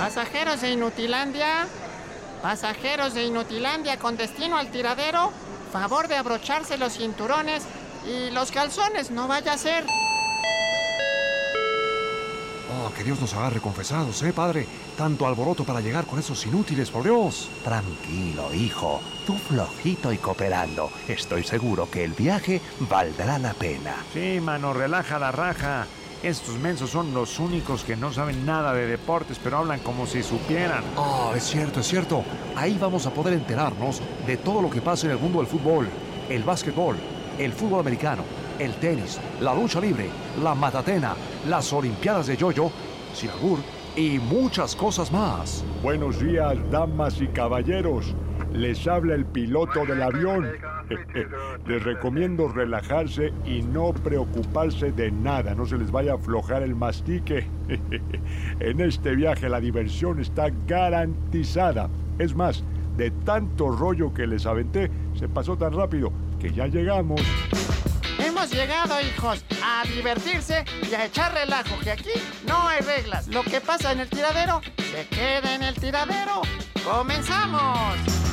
Pasajeros de Inutilandia, pasajeros de Inutilandia con destino al tiradero, favor de abrocharse los cinturones y los calzones, no vaya a ser. Oh, que Dios nos agarre confesados, ¿eh, padre? Tanto alboroto para llegar con esos inútiles, por Dios. Tranquilo, hijo. Tú flojito y cooperando. Estoy seguro que el viaje valdrá la pena. Sí, mano, relaja la raja. Estos mensos son los únicos que no saben nada de deportes, pero hablan como si supieran. Oh, es cierto, es cierto. Ahí vamos a poder enterarnos de todo lo que pasa en el mundo del fútbol, el básquetbol, el fútbol americano, el tenis, la lucha libre, la matatena, las olimpiadas de yoyo, sin albur y muchas cosas más. Buenos días, damas y caballeros. Les habla el piloto del avión. les recomiendo relajarse y no preocuparse de nada. No se les vaya a aflojar el mastique. en este viaje la diversión está garantizada. Es más, de tanto rollo que les aventé, se pasó tan rápido que ya llegamos. Hemos llegado, hijos, a divertirse y a echar relajo, que aquí no hay reglas. Lo que pasa en el tiradero, se queda en el tiradero. ¡Comenzamos!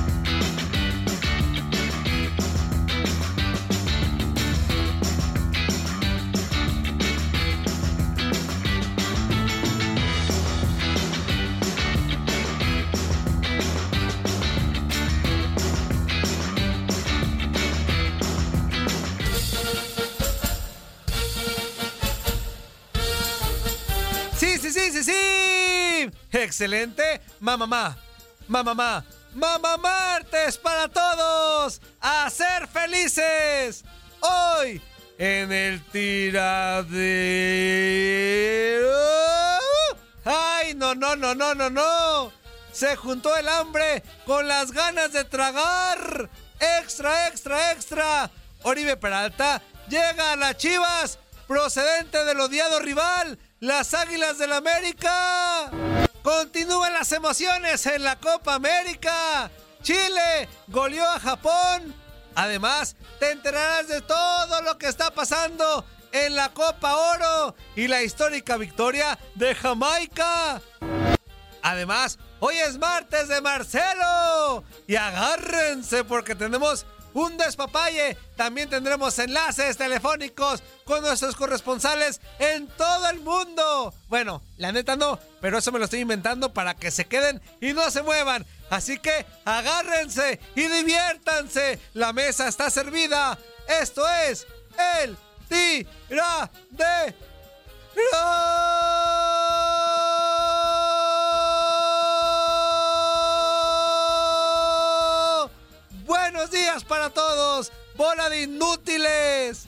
Sí, sí, sí, sí, sí. Excelente. Mamá, mamá, mamá, mamá martes para todos. A ser felices. Hoy en el tiradero. Ay, no, no, no, no, no, no. Se juntó el hambre con las ganas de tragar. Extra, extra, extra. Oribe Peralta llega a las Chivas procedente del odiado rival, las Águilas del América. Continúan las emociones en la Copa América. Chile goleó a Japón. Además, te enterarás de todo lo que está pasando en la Copa Oro y la histórica victoria de Jamaica. Además, hoy es martes de Marcelo. Y agárrense porque tenemos un despapalle. También tendremos enlaces telefónicos con nuestros corresponsales en todo el mundo. Bueno, la neta no, pero eso me lo estoy inventando para que se queden y no se muevan. Así que agárrense y diviértanse. La mesa está servida. Esto es el tira de Buenos días para todos. Bola de inútiles.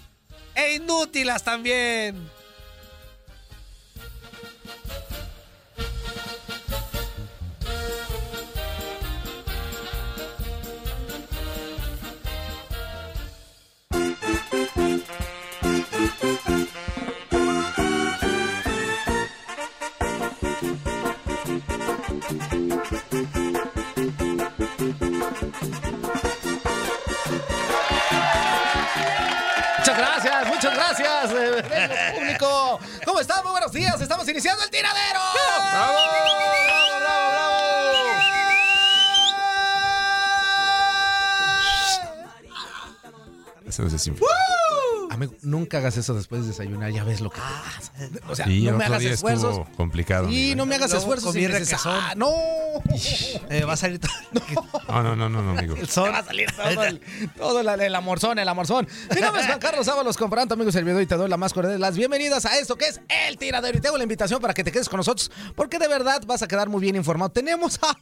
E inútilas también. Muchas gracias, muchas gracias, eh, público. ¿Cómo están? Muy buenos días. Estamos iniciando el tiradero. ¡Bravo! ¡Bravo, bravo. Amigo, nunca hagas eso después de desayunar, ya ves lo que te pasa. O sea, Sí, no el me hagas esfuerzos. complicado. Y amigo. no me hagas Luego esfuerzos comí requesón. No. Eh, va a salir todo. No, no, no, no, no, amigo. Te va a salir todo el, todo la- el amorzón, el amorzón. Mi nombre es Juan Carlos Ábalos, comprando amigos servidor y te doy la más cordial de las bienvenidas a esto que es El Tiradero. Y te hago la invitación para que te quedes con nosotros, porque de verdad vas a quedar muy bien informado. Tenemos a...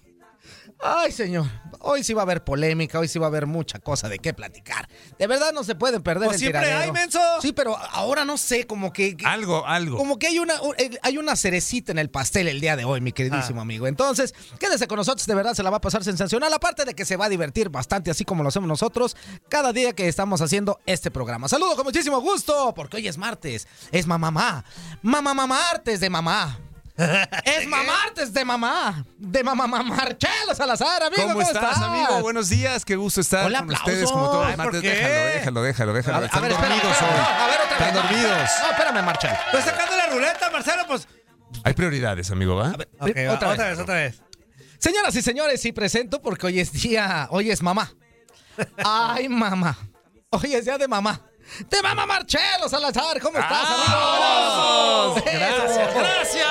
Ay, señor, hoy sí va a haber polémica, hoy sí va a haber mucha cosa de qué platicar. De verdad no se pueden perder Pues el siempre tiradero. hay, menso. Sí, pero ahora no sé, como que... que- Algo, algo. como que hay una, un- eh, hay una cerecita en el pastel el día de hoy, mi queridísimo amigo. Entonces, quédese con nosotros, de verdad se la va a pasar sensacional. Aparte de que se va a divertir bastante, así como lo hacemos nosotros, cada día que estamos haciendo este programa. Saludo con muchísimo gusto, porque hoy es martes. Es mamá, mamá. Mamá, mamá, martes de mamá. Es mamartes de mamá. De mamá, mamá, Marcelo Salazar, amigo. ¿Cómo, ¿Cómo, estás, amigo? Buenos días, qué gusto estar Hola, con aplausos. ustedes como todos Ay, los ¿por martes. qué? Déjalo, déjalo, déjalo, déjalo. A ver, Están a ver, espera, dormidos espera, hoy. no, a ver, otra Están vez. dormidos. No, espérame, Marcelo. Pues sacando la ruleta, Marcelo, pues. Hay prioridades, amigo, ¿va? Va, otra vez. vez. otra vez. Señoras y señores, sí presento porque hoy es día, hoy es mamá. Ay, mamá. Hoy es día de mamá. De mamá Marcelo Salazar, ¿cómo estás, amigo? Gracias, gracias.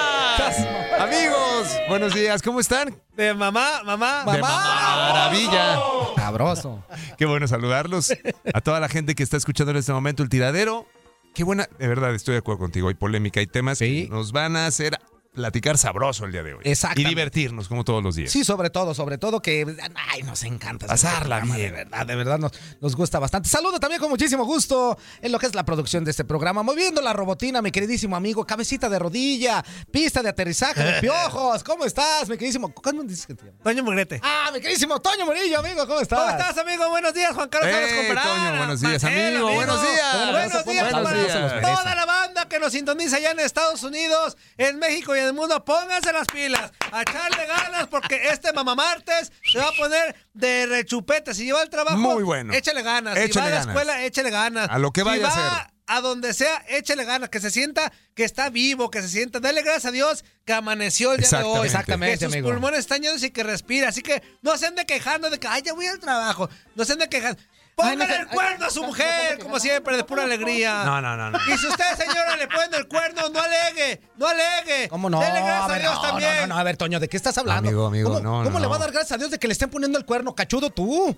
Amigos, buenos días, ¿cómo están? De mamá, mamá. De maravilla. Sabroso. Qué bueno saludarlos. A toda la gente que está escuchando en este momento el tiradero. Qué buena, de verdad estoy de acuerdo contigo. Hay polémica, hay temas Sí. que nos van a hacer platicar sabroso el día de hoy. Y Exactamente. divertirnos como todos los días. Sí, sobre todo, sobre todo que ay, nos encanta. Pasarla programa, bien. De verdad, de verdad nos, nos gusta bastante. Saludo también con muchísimo gusto en lo que es la producción de este programa. Moviendo la robotina, mi queridísimo amigo, cabecita de rodilla, pista de aterrizaje de piojos. ¿Cómo estás, mi queridísimo? ¿Cómo dices que te llamas? Toño Mugrete. Ah, mi queridísimo Toño Murillo, amigo, ¿cómo estás? ¿Cómo estás, amigo? Buenos días, Juan Carlos Comparada. Toño, buenos días, Marcelo, amigo, buenos días. Buenos días, Buenos para días. toda la banda que nos sintoniza allá en Estados Unidos, en México y en el mundo. Pónganse las pilas, a echarle ganas porque este mamá martes se va a poner de rechupete. Si lleva el trabajo, Muy bueno. échale ganas. si va Échale a la ganas. escuela, échale ganas. A lo que Si vaya a hacer. A donde sea, échale ganas, que se sienta que está vivo, que se sienta. Dale gracias a Dios que amaneció el día de hoy. Exactamente. Exactamente, Que sus amigo. pulmones están llenos y que respira. Así que no se ande quejando de que, ay, ya voy al trabajo. No se ande quejando. Póngale el cuerno a su mujer, como siempre, de pura alegría. No, no, no, no. Y si usted, señora, le ponen el cuerno, no alegue, no alegue. ¿Cómo no? Dele gracias a Dios no, también. no, no, no, a ver, Toño, ¿de qué estás hablando? Amigo, amigo, ¿Cómo, no, ¿cómo no, le va a dar gracias a Dios de que le estén poniendo el cuerno cachudo tú?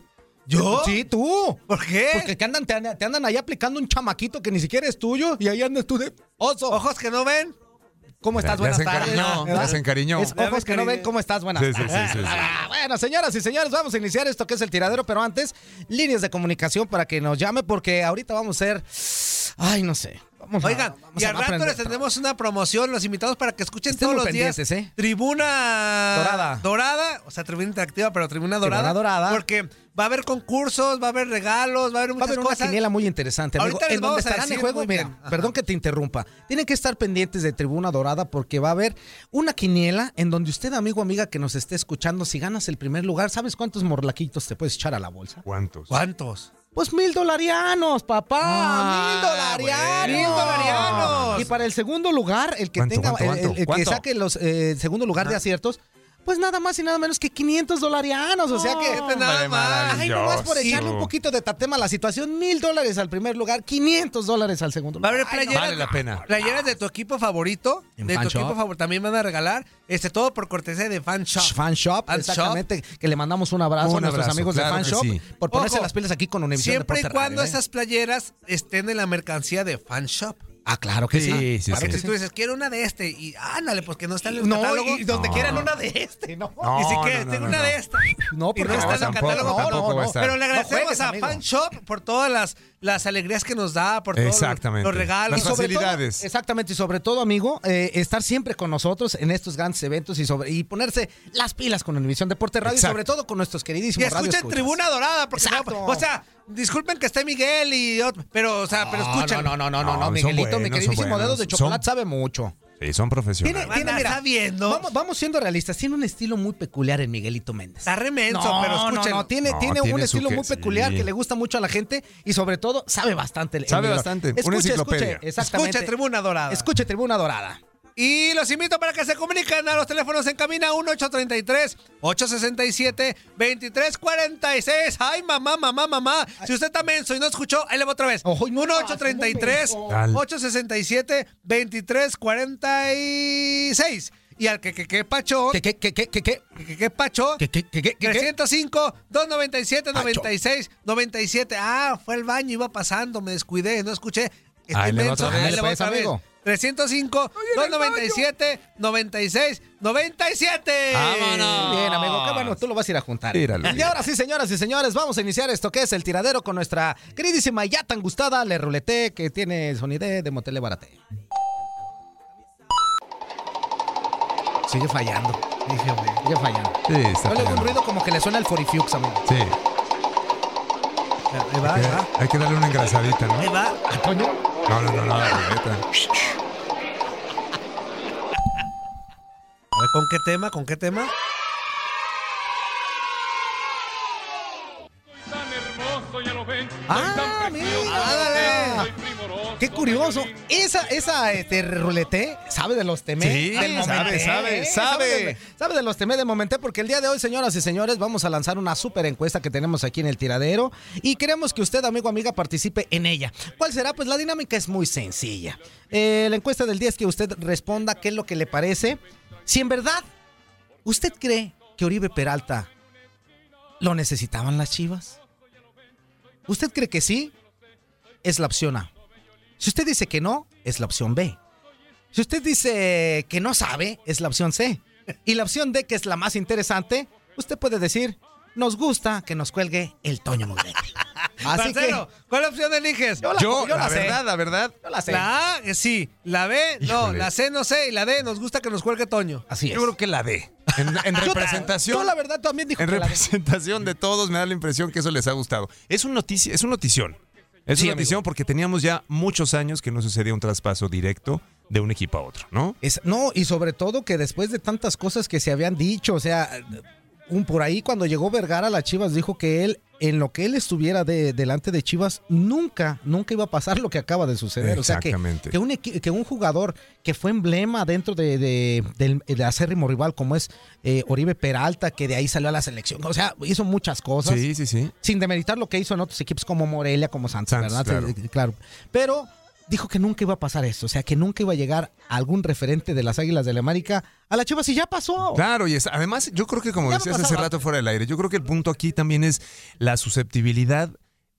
¿Yo? Sí, tú. ¿Por qué? Porque que andan, te, andan- te andan ahí aplicando un chamaquito que ni siquiera es tuyo y ahí andas tú de oso. Ojos que no ven. ¿Cómo estás? Buenas tardes. ya se encariñó. Es ojos que no ven. ¿Cómo estás? Buenas Sí, sí, tardes. sí, sí, sí. Ah, bueno, señoras y señores, vamos a iniciar esto que es el tiradero, pero antes, líneas de comunicación para que nos llame, porque ahorita vamos a hacer. Ay, no sé. Vamos a- Oigan, vamos y a al rato aprender. les tendremos una promoción, los invitados para que escuchen Estén todos los días. pendientes, ¿eh? Tribuna Dorada. Dorada, o sea, tribuna interactiva, pero tribuna dorada. Tribuna dorada. Porque va a haber concursos, va a haber regalos, va a haber Va a muchas haber una cosas. quiniela muy interesante, amigo. Ahorita les En donde vamos a estarán en decir juego, mira, perdón que te interrumpa. Tienen que estar pendientes de Tribuna Dorada porque va a haber una quiniela en donde usted, amigo o amiga que nos esté escuchando, si ganas el primer lugar, ¿sabes cuántos morlaquitos te puedes echar a la bolsa? ¿Cuántos? ¿Cuántos? Pues mil dolarianos, papá. Ah, mil dolarianos. bueno. Mil dolarianos. Y para el segundo lugar, el que ¿Cuánto, tenga, cuánto, el- el, el que saque los eh, el segundo lugar de aciertos, pues nada más y nada menos que 500 dolarianos. O sea que. Hombre, nada más. Ay, nomás por echarle un poquito de tatema a la situación, mil dólares al primer lugar, 500 dólares al segundo Va a lugar. Ay, no. Vale la pena. playeras de tu equipo favorito. En de tu equipo favorito. También van a regalar. Este, todo por cortesía de Fan Shop. Fan Shop, Fan exactamente, que le mandamos un abrazo Un a nuestros abrazo, amigos claro de Fan Shop sí. por ponerse Ojo, las pilas aquí con Univision Siempre y cuando Radio, ¿eh? esas playeras estén en la mercancía de Fan Shop. Ah, claro que sí. Sí, sí, Para sí. que si tú dices, quiero una de este, y ándale, pues que no está en el No, catálogo. y donde No. quieran una de este, ¿no? No, y si no, quieres, no, tengo no, una no. de esta. No, Y porque no está en el catálogo. tampoco a estar. Pero le agradecemos juegues, a amigo. Fan Shop por todas las, las alegrías que nos da, por todos los- los regalos. Las facilidades. Todo, exactamente, y sobre todo, amigo, eh, estar siempre con nosotros en estos grandes eventos y sobre y ponerse las pilas con Univisión Deporte Radio Exacto. y sobre todo con nuestros Y queridísimos radio escuchen Tribuna Dorada, porque Exacto. no- o sea, disculpen que esté Miguel y otro, pero, o sea, pero escuchen. No, no, no, no, no, no, No, son Miguelito, mi queridísimo buenos. dedos de Son- chocolate sabe mucho. Sí, son profesionales. Tiene, tiene, mira, viendo. Vamos, vamos siendo realistas. Tiene un estilo muy peculiar en Miguelito Méndez. Está remenso, no, pero escuchen. no, tiene, No, tiene, tiene un estilo que- muy peculiar sí. que le gusta mucho a la gente y sobre todo sabe bastante. Sabe bastante, una Escuche, enciclopedia. escuche, exactamente. Escuche, Tribuna Dorada. Escuche Tribuna Dorada. Y los invito para que se comuniquen a los teléfonos en cabina 1-833-867-2346. Ay, mamá, mamá, mamá. Si usted está menso y no escuchó, ahí le va otra vez. 1-833-867-2346. Y al que que que pacho. ¿Qué, qué, qué, qué, qué, qué? Que que pacho. ¿Qué, qué, qué, qué, qué? 305 297 96 97. Ah, fue al baño, iba pasando, me descuidé, no escuché. Ahí le va otra Pues, otra vez. amigo. 305 297 96 97. ¡Vámonos! Bien, amigo, qué bueno, tú lo vas a ir a juntar. Tíralo. Y ahora sí, señoras y señores, vamos a iniciar esto que es el tiradero con nuestra queridísima y ya tan gustada Le Roulette, que tiene sonido de Motele Barate. Sigue fallando. Dije, hombre, Sigue fallando. Sí, está hago un fallando. ruido como que le suena el Forifux, amigo. Sí. Ahí va, Hay ahí que, va. hay que darle una engrasadita, ¿no? Ahí va. Ah, coño. No, no, no, no, la ruleta. A ver, ¿con qué tema? ¿Con qué tema? Ah, mira. Qué curioso. Esa, esa este, rulete sabe de los temé. Sí, del sabe, sabe, sabe. de, sabe de los temé de Momenté porque el día de hoy, señoras y señores, vamos a lanzar una super encuesta que tenemos aquí en el tiradero y queremos que usted, amigo amiga, participe en ella. ¿Cuál será? Pues la dinámica es muy sencilla. Eh, la encuesta del día es que usted responda qué es lo que le parece. Si en verdad usted cree que Oribe Peralta lo necesitaban las chivas. ¿Usted cree que sí? Es la opción A. Si usted dice que no, es la opción B. Si usted dice que no sabe, es la opción C. Y la opción D, que es la más interesante, usted puede decir, nos gusta que nos cuelgue el Toño Mugrete. Así que ¿cuál opción eliges? Yo la- Yo, yo la sé. verdad, la verdad, yo la sé. La A, eh, sí. La B, no. Híjole. La C, no sé. Y la D, nos gusta que nos cuelgue Toño. Así es. yo creo que la D. En, representación. Yo la verdad también dijo En que la D. representación de todos me da la impresión que eso les ha gustado. Es un noticia, es un notición. Es Sí, una amigo. notición porque teníamos ya muchos años que no sucedía un traspaso directo de un equipo a otro, ¿no? Es- no, y sobre todo que después de tantas cosas que se habían dicho, o sea, un por ahí cuando llegó Vergara a las Chivas dijo que él, en lo que él estuviera de, delante de Chivas, nunca, nunca iba a pasar lo que acaba de suceder. O sea, que, Exactamente. que, un, que un jugador que fue emblema dentro de, de, del del acérrimo rival como es eh, Oribe Peralta, que de ahí salió a la selección, o sea, hizo muchas cosas. Sí, sí, sí. Sin demeritar lo que hizo en otros equipos como Morelia, como Santos, Santos, ¿verdad? claro. Pero dijo que nunca iba a pasar esto, o sea, que nunca iba a llegar algún referente de las Águilas del la América a la Chivas y ya pasó. Claro, y es, además yo creo que como Ya decías hace rato fuera del aire, yo creo que el punto aquí también es la susceptibilidad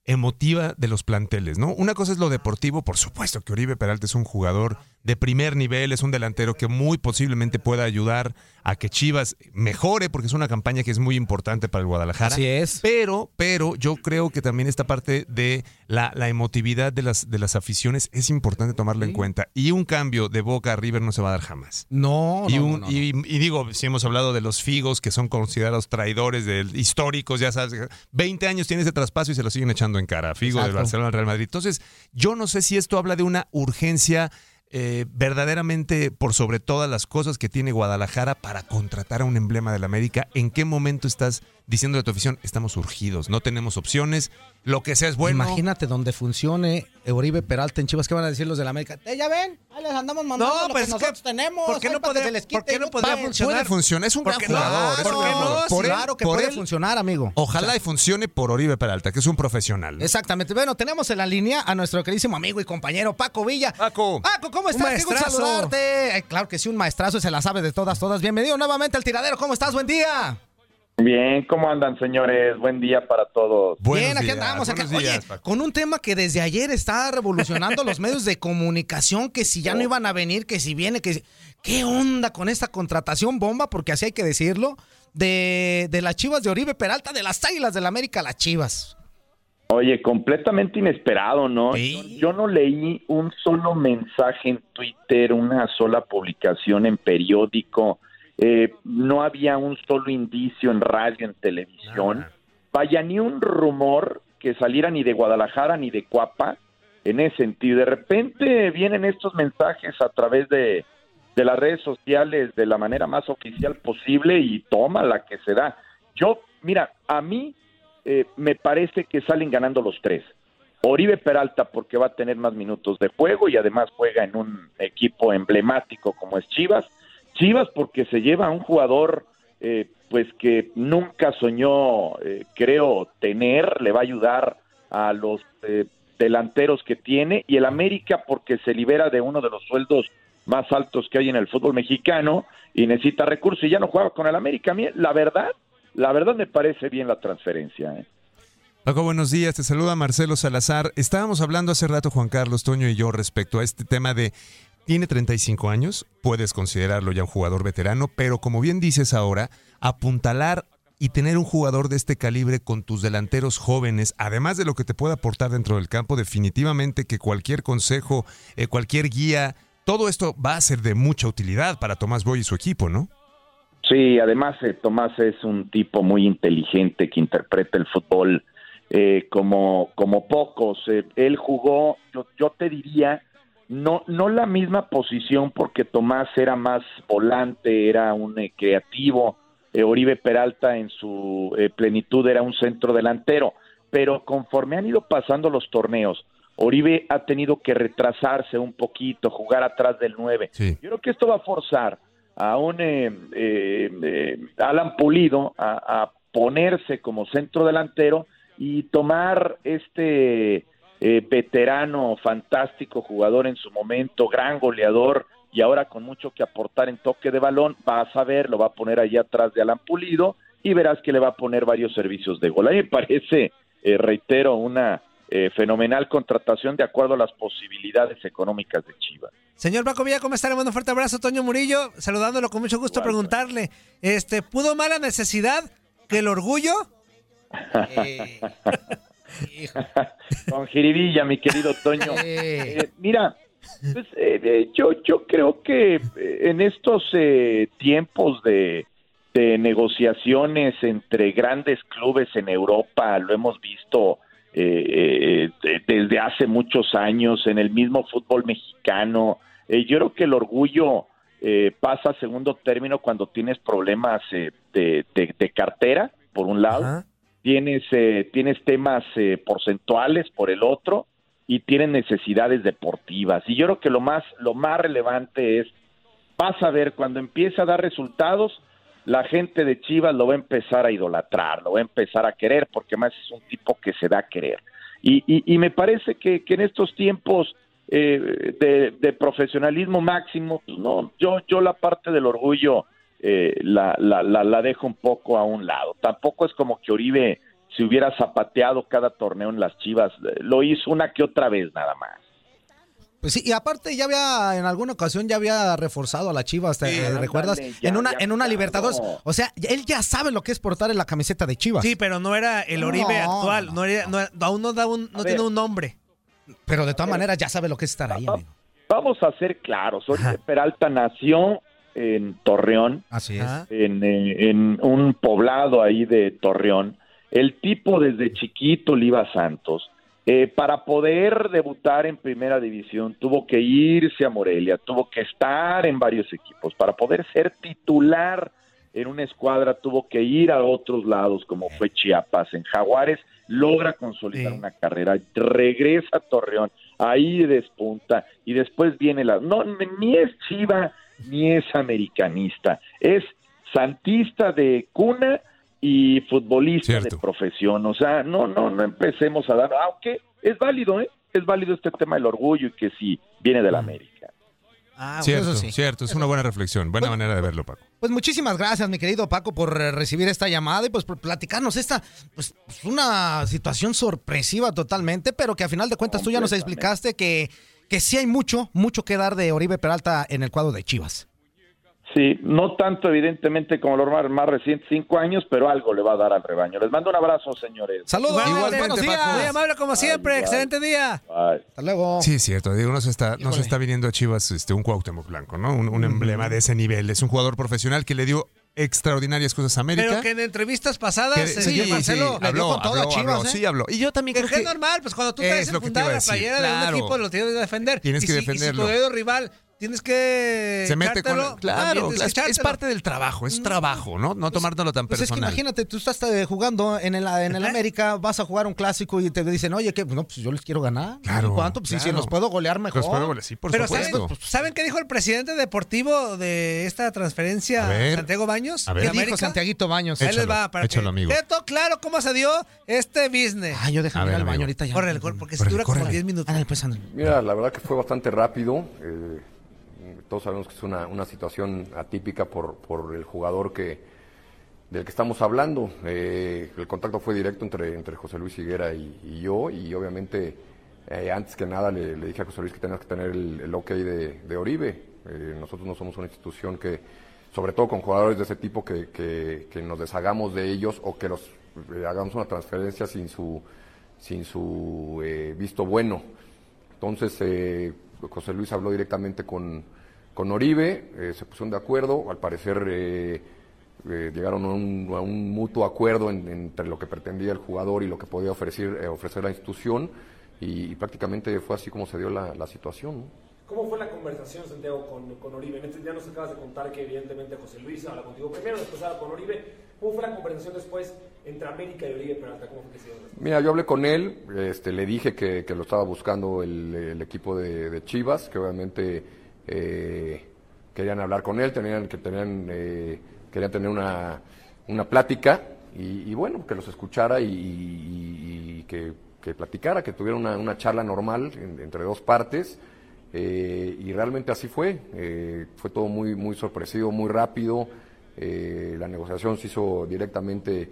emotiva de los planteles, ¿no? Una cosa es lo deportivo, por supuesto que Oribe Peralta es un jugador de primer nivel, es un delantero que muy posiblemente pueda ayudar a que Chivas mejore, porque es una campaña que es muy importante para el Guadalajara. Así es. Pero, pero yo creo que también esta parte de la, la emotividad de las, de las aficiones es importante tomarla en cuenta. Y un cambio de Boca a River no se va a dar jamás. No, Y, no, un- no, no. y- y digo, si hemos hablado de los Figos, que son considerados traidores del- históricos, ya sabes, 20 años tiene ese traspaso y se lo siguen echando en cara. Figo del Exacto. Barcelona al Real Madrid. Entonces, yo no sé si esto habla de una urgencia eh, verdaderamente por sobre todas las cosas que tiene Guadalajara para contratar a un emblema de la América. ¿En qué momento estás diciendo a tu afición, estamos urgidos, no tenemos opciones, lo que sea es bueno? Imagínate donde funcione Oribe Peralta en Chivas, ¿qué van a decir los de la América? Eh, ya ven, ahí les andamos mandando No, lo pues que es que, nosotros tenemos. ¿por qué no podría- se les por qué no podría funcionar? Puede funcionar, es un ¿Por gran jugador. es ¿Por un qué gran no? Por él- Claro que por puede él- funcionar, amigo. Ojalá y funcione por Oribe Peralta, que es un profesional. ¿no? Exactamente. Bueno, tenemos en la línea a nuestro queridísimo amigo y compañero Paco Villa. Paco. Paco, ¿cómo Un estás? Qué gusto saludarte. Ay, claro que sí, un maestrazo y se la sabe de todas, todas. Bienvenido nuevamente al tiradero. ¿Cómo estás? Buen día. Bien, ¿cómo andan, señores? Buen día para todos. Buenos Bien, aquí días, andamos. acá. días, Oye, con un tema que desde ayer está revolucionando los medios de comunicación, que si ya no iban a venir, que si viene, que si... ¿Qué onda con esta contratación bomba? Porque así hay que decirlo. De, de las chivas de Oribe Peralta, de las águilas del América, las chivas. Oye, completamente inesperado, ¿no? Sí. Yo, yo no leí un solo mensaje en Twitter, una sola publicación en periódico, eh, no había un solo indicio en radio, en televisión. Vaya, ni un rumor que saliera ni de Guadalajara ni de Cuapa en ese sentido. De repente vienen estos mensajes a través de, de las redes sociales de la manera más oficial posible y toma la que se da. Yo, mira, a mí eh, me parece que salen ganando los tres. Oribe Peralta porque va a tener más minutos de juego y además juega en un equipo emblemático como es Chivas. Chivas porque se lleva a un jugador eh, pues que nunca soñó, eh, creo, tener, le va a ayudar a los eh, delanteros que tiene y el América porque se libera de uno de los sueldos más altos que hay en el fútbol mexicano y necesita recursos y ya no juega con el América. La verdad, la verdad me parece bien la transferencia. ¿eh? Paco, buenos días. Te saluda Marcelo Salazar. Estábamos hablando hace rato, Juan Carlos, Toño y yo, respecto a este tema de tiene 35 años, puedes considerarlo ya un jugador veterano, pero como bien dices ahora, apuntalar y tener un jugador de este calibre con tus delanteros jóvenes, además de lo que te puede aportar dentro del campo, definitivamente que cualquier consejo, eh, cualquier guía, todo esto va a ser de mucha utilidad para Tomás Boy y su equipo, ¿no? Sí, además eh, Tomás es un tipo muy inteligente que interpreta el fútbol eh, como, como pocos. Eh, él jugó, yo, yo te diría, no, no la misma posición porque Tomás era más volante, era un eh, creativo, eh, Oribe Peralta en su eh, plenitud era un centro delantero, pero conforme han ido pasando los torneos, Oribe ha tenido que retrasarse un poquito, jugar atrás del 9. Yo creo que esto va a forzar a un eh, eh, eh, Alan Pulido a, ponerse como centro delantero y tomar este eh, veterano, fantástico jugador en su momento, gran goleador y ahora con mucho que aportar en toque de balón, vas a ver, lo va a poner allí atrás de Alan Pulido y verás que le va a poner varios servicios de gol. A mí me parece, eh, reitero, una eh, fenomenal contratación de acuerdo a las posibilidades económicas de Chivas. Señor Paco Villa, ¿cómo está? Le mando un fuerte abrazo, Toño Murillo, saludándolo con mucho gusto, preguntarle, este, ¿pudo más la necesidad que el orgullo? Con jiribilla, mi querido Toño. Eh, mira, pues, eh, eh, yo, yo creo que eh, en estos eh, tiempos de, de negociaciones entre grandes clubes en Europa, lo hemos visto eh, eh, de- desde hace muchos años en el mismo fútbol mexicano. Eh, yo creo que el orgullo eh, pasa a segundo término cuando tienes problemas eh, de, de- de cartera, por un lado, tienes, eh, tienes temas eh, porcentuales por el otro y tienes necesidades deportivas. Y yo creo que lo más, lo más relevante es, vas a ver, cuando empieza a dar resultados, la gente de Chivas lo va a empezar a idolatrar, lo va a empezar a querer, porque más es un tipo que se da a querer. Y, y, y me parece que, en estos tiempos eh, de, profesionalismo máximo, pues no, yo, yo la parte del orgullo eh, la, la dejo un poco a un lado. Tampoco es como que Oribe se hubiera zapateado cada torneo en las Chivas, eh, lo hizo una que otra vez nada más. Pues sí, y aparte ya había, en alguna ocasión ya había reforzado a la Chivas, ¿te Sí, eh, recuerdas? ya, en una, ya, en una claro. Libertadores. O sea, él ya sabe lo que es portar en la camiseta de Chivas. Sí, pero no era el Oribe No, actual, no era- no era- aún no, da un, no tiene ver. un nombre. Pero de todas maneras ya sabe lo que es estar ahí, amigo. Vamos a ser claros, Oribe Peralta nació en Torreón, Así es. en, eh, en un poblado ahí de Torreón. El tipo desde chiquito le iba a Santos. Eh, para poder debutar en primera división tuvo que irse a Morelia, tuvo que estar en varios equipos. Para poder ser titular en una escuadra tuvo que ir a otros lados como fue Chiapas. En Jaguares logra consolidar una carrera, regresa a Torreón, ahí despunta y después viene la... No, ni es chiva ni es americanista, es santista de cuna y futbolista de profesión. O sea, no, no, no empecemos a dar, aunque es válido, ¿eh? Es válido este tema del orgullo y que sí viene de la América. Ah, cierto, eso sí. cierto, es una buena reflexión, buena manera de verlo, Paco. Pues muchísimas gracias, mi querido Paco, por eh, recibir esta llamada y pues por platicarnos esta, pues pues, una situación sorpresiva totalmente, pero que a final de cuentas tú ya nos explicaste que, que sí hay mucho, mucho que dar de Oribe Peralta en el cuadro de Chivas. Sí, no tanto evidentemente como los más, más recientes cinco años, pero algo le va a dar al rebaño. Les mando un abrazo, señores. Saludos, buenos días. Muy amable como siempre, excelente día. Hasta luego. Sí, es cierto. Digo, nos está, nos está viniendo a Chivas este, un Cuauhtémoc Blanco, ¿no? Un, un emblema de ese nivel. Es un jugador profesional que le dio extraordinarias cosas a América. Pero que en entrevistas pasadas, Que- señor sí, Marcelo, sí, habló, habló, habló, sí habló. Y yo también Que creo es que normal, pues cuando tú es traes iba a la playera de claro. un equipo, lo tienes que defender. Tienes Y que si- y defenderlo. si tu dedo rival tienes que Se mete con. Claro, es, parte del trabajo, es trabajo, ¿no? No tomártelo tan Pues es que personal. imagínate, tú estás eh, jugando en el, en el América, vas a jugar un clásico y te dicen, oye, ¿qué? No, pues yo les quiero ganar. Claro, ¿Cuánto? Pues claro. los puedo golear mejor. Los puedo golear, sí, por Pero supuesto. ¿saben, ¿saben qué dijo el presidente deportivo de esta transferencia, A ver. Santiago Baños? A ver. de ¿Qué dijo América? Santiaguito Baños? Ahí les Échalo, va, para échalo, que amigo. todo claro cómo se dio este business. Ah, yo déjame ir al baño amigo. ahorita ya. Corre el gol, porque se dura como córrele. 10 minutos. Ándale, pues, ándale. Mira, la verdad que fue bastante rápido. Todos sabemos que es una, una situación atípica por, por el jugador que del que estamos hablando. Eh, el contacto fue directo entre, entre José Luis Higuera y, yo y obviamente eh, antes que nada le, le dije a José Luis que teníamos que tener el, ok de, de Oribe. Eh, nosotros no somos una institución que, sobre todo con jugadores de ese tipo, que, que- que nos deshagamos de ellos o que los hagamos una transferencia sin su, sin su visto bueno. Entonces, José Luis habló directamente con, con Oribe, eh, se pusieron de acuerdo, al parecer eh, eh, llegaron a un, mutuo acuerdo en- entre lo que pretendía el jugador y lo que podía ofrecer, ofrecer la institución, y, prácticamente fue así como se dio la, situación. ¿Cómo fue la conversación, Santiago, con, con Oribe? Este ya nos acabas de contar que evidentemente José Luis habla contigo primero, después habla con Oribe. ¿Cómo fue la conversación después entre América y Oribe Peralta? ¿Cómo fue que se dio Mira, yo hablé con él, este, le dije que, que lo estaba buscando el, equipo de, Chivas, que obviamente eh, querían hablar con él, tenían que tenían, eh, querían tener una, una plática y, bueno, que los escuchara y, que, que platicara, que tuviera una, una charla normal en- entre dos partes. eh, y realmente así fue, eh, fue todo muy, muy sorpresivo, muy rápido, la negociación se hizo directamente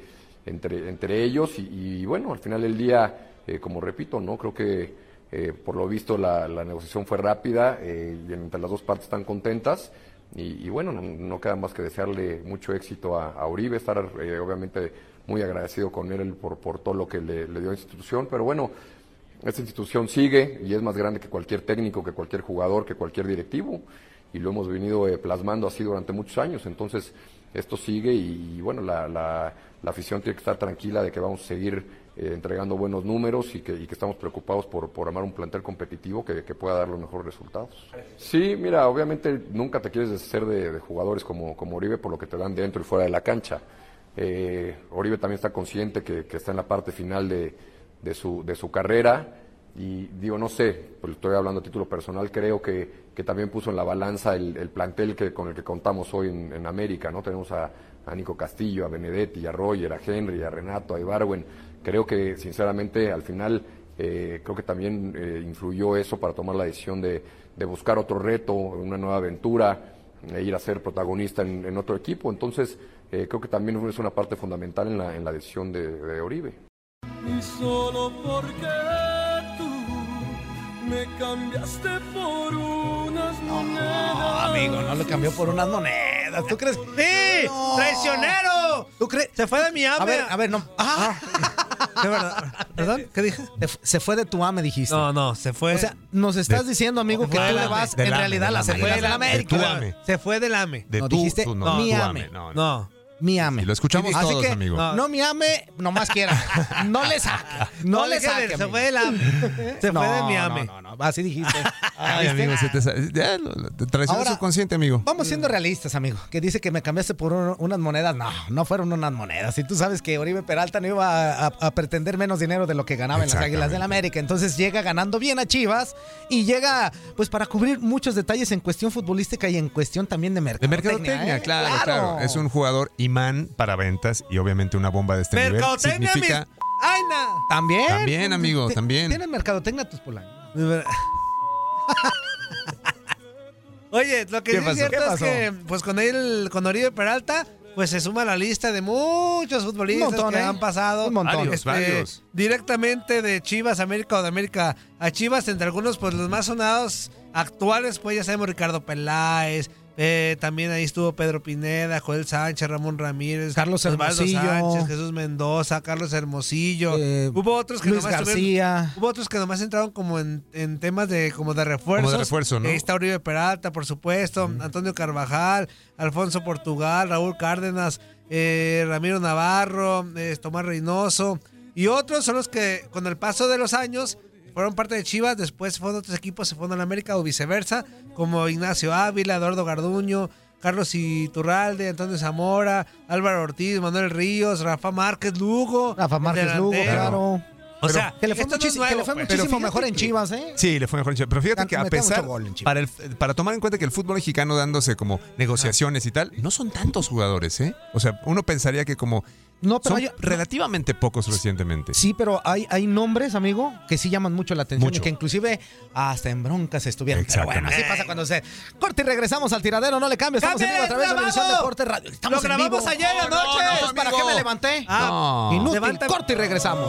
entre, entre ellos y, bueno, al final del día, eh, como repito, no creo que eh, por lo visto la, negociación fue rápida eh, y entre las dos partes están contentas y, bueno, no, queda más que desearle mucho éxito a, Uribe, estar obviamente muy agradecido con él por, todo lo que le, dio a la institución, pero bueno, esta institución sigue y es más grande que cualquier técnico, que cualquier jugador, que cualquier directivo y lo hemos venido plasmando así durante muchos años. Entonces, esto sigue y, bueno, la, la- la afición tiene que estar tranquila de que vamos a seguir eh, entregando buenos números y que, y que estamos preocupados por, por armar un plantel competitivo que, que pueda dar los mejores resultados. Sí, mira, obviamente nunca te quieres deshacer de, de jugadores como, como Oribe por lo que te dan dentro y fuera de la cancha. Eh, Oribe también está consciente que, que está en la parte final de, de su, de su carrera y digo, no sé, pues estoy hablando a título personal, creo que, que también puso en la balanza el, el plantel que, con el que contamos hoy en, América, ¿no? Tenemos a, Nico Castillo, a Benedetti, a Roger, a Henry, a Renato, a Ibarwen. Creo que, sinceramente, al final, eh, creo que también eh, influyó eso para tomar la decisión de, buscar otro reto, una nueva aventura, e ir a ser protagonista en, otro equipo. Entonces, eh, creo que también es una parte fundamental en la, en la decisión de, de Oribe. Y solo porque me cambiaste por unas monedas. No, amigo, no le cambió por unas monedas. ¿Tú crees? ¡Sí! No. ¡Traicionero! ¿Tú crees? Se fue de mi A ame. ver, a ver, no. Ah, De verdad. ¿Perdón? ¿Qué dije? se fu- se fue de tu ame, dijiste. No, no, se fue. O sea, nos estás De- diciendo, amigo, que fue tú le vas en realidad a las AME. águilas del AME. Se fue del AME. De No, dijiste mi ame. No, no. No. Mi ame. Y lo escuchamos Así todos, que, amigo. No, mi ame, nomás quiera. No le saque. No, le de- saque. Se fue del AME. Se no, fue de mi AME. No, no, no. Así dijiste. Ay, amigo, se te, sa- ya, lo- lo- te traicionó Ahora- su consciente, amigo. Vamos siendo realistas, amigo. Que dice que me cambiaste por un- unas monedas. No, no fueron unas monedas. Y tú sabes que Oribe Peralta no iba a, a- a pretender menos dinero de lo que ganaba en las Águilas del América. Entonces llega ganando bien a Chivas y llega pues para cubrir muchos detalles en cuestión futbolística y en cuestión también de De mercadotecnia. mercadotecnia, ¿eh? claro, claro, Es un jugador imán para ventas y obviamente una bomba de este nivel. Mercadotecnia, mis... Significa ¡Ay, na! También. También, amigo, también. Tienen mercadotecnia tus polainos. Oye, lo que ¿Qué sí es cierto ¿Qué es que, pues con él, con Oribe Peralta, pues se suma a la lista de muchos futbolistas montón, que ¿eh? han pasado. Un montón. Varios, varios. Directamente de Chivas América o de América a Chivas, entre algunos, pues los más sonados actuales, pues ya sabemos, Ricardo Peláez. Eh, también ahí estuvo Pedro Pineda, Joel Sánchez, Ramón Ramírez, Carlos Hermosillo. Sánchez, Jesús Mendoza, Carlos Hermosillo. Eh, hubo otros que Luis nomás García. Hubo otros que nomás entraron como en, en temas de como de refuerzos. Como de refuerzo, ¿no? Ahí está Uribe Peralta, por supuesto, Antonio Carvajal, Alfonso Portugal, Raúl Cárdenas, eh, Ramiro Navarro, eh, Tomás Reynoso y otros son los que con el paso de los años fueron parte de Chivas, después fueron otros equipos, se fueron a la América o viceversa, como Ignacio Ávila, Eduardo Garduño, Carlos Iturralde, Antonio Zamora, Álvaro Ortiz, Manuel Ríos, Rafa Márquez Lugo. Rafa Márquez Lugo, claro. O Pero sea, que le fue, esto no es muchísimo, que le fue pues. muchísimo Pero mejor en Chivas, ¿eh? Sí, le fue mejor en Chivas. Pero fíjate que a pesar, para, el, para tomar en cuenta que el fútbol mexicano dándose como negociaciones y tal, no son tantos jugadores, ¿eh? O sea, uno pensaría que como No, pero son hay- relativamente pocos recientemente. Sí, pero hay, hay nombres, amigo, que sí llaman mucho la atención Mucho. y que inclusive hasta en broncas estuvieron. Pero bueno, así pasa cuando se corte y regresamos al tiradero, no le cambies, estamos en vivo a través de Univisión grabado! Deporte Radio. Estamos Lo en grabamos vivo. ayer anoche. No, ¿para qué me levanté? Ah, Inútil, levanta- corte y regresamos.